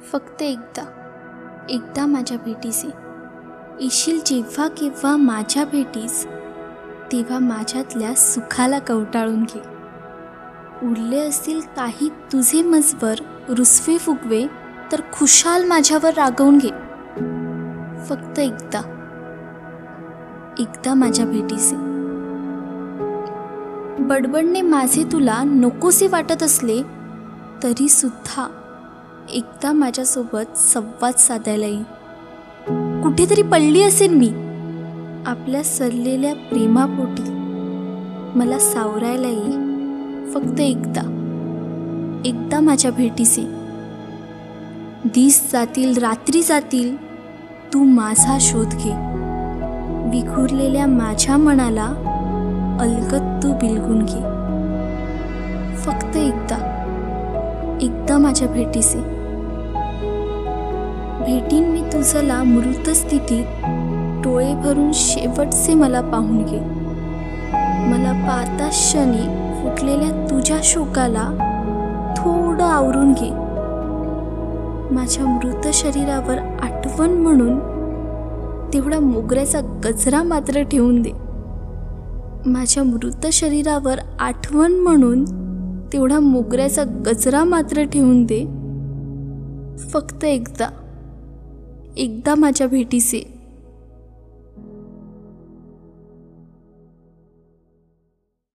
फक्त एकदा एकदा माझ्या भेटीस. ये येशील जेव्हा केव्हा माझ्या भेटीस तेव्हा माझ्यातल्या सुखाला कवटाळून घे. उरले असतील काही तुझे मजवर रुसवे फुगवे तर खुशाल माझ्यावर रागवून घे. फक्त एकदा एकदा माझ्या भेटीस. ये बडबडणे माझे तुला नकोसे वाटत असले तरी सुद्धा एकदा माझ्यासोबत संवाद साधायला येईल कुठेतरी पडली असेल मी. आपल्या सरलेल्या प्रेमापोटी मला सावरायला येईल फक्त एकदा. एकदा माझ्या भेटीचे. दिस जातील रात्री जातील. तू माझा शोध घे. विखुरलेल्या माझ्या मनाला अलगत तू बिलगून घे. फक्त एकदा. एकदा माझ्या भेटीचे. भेटीन मी तुझला मृत स्थितीत डोळे भरून शेवटचे मला पाहून घे. मला पाहता क्षणी फुटलेल्या तुझ्या शोकाला थोडं आवरून घे. माझ्या मृत शरीरावर आठवण म्हणून तेवढा मोगऱ्याचा गजरा मात्र ठेवून दे. माझ्या मृत शरीरावर आठवण म्हणून तेवढा मोगऱ्याचा गजरा मात्र ठेवून दे. फक्त एकदा एकदा माझ्या भेटीचे.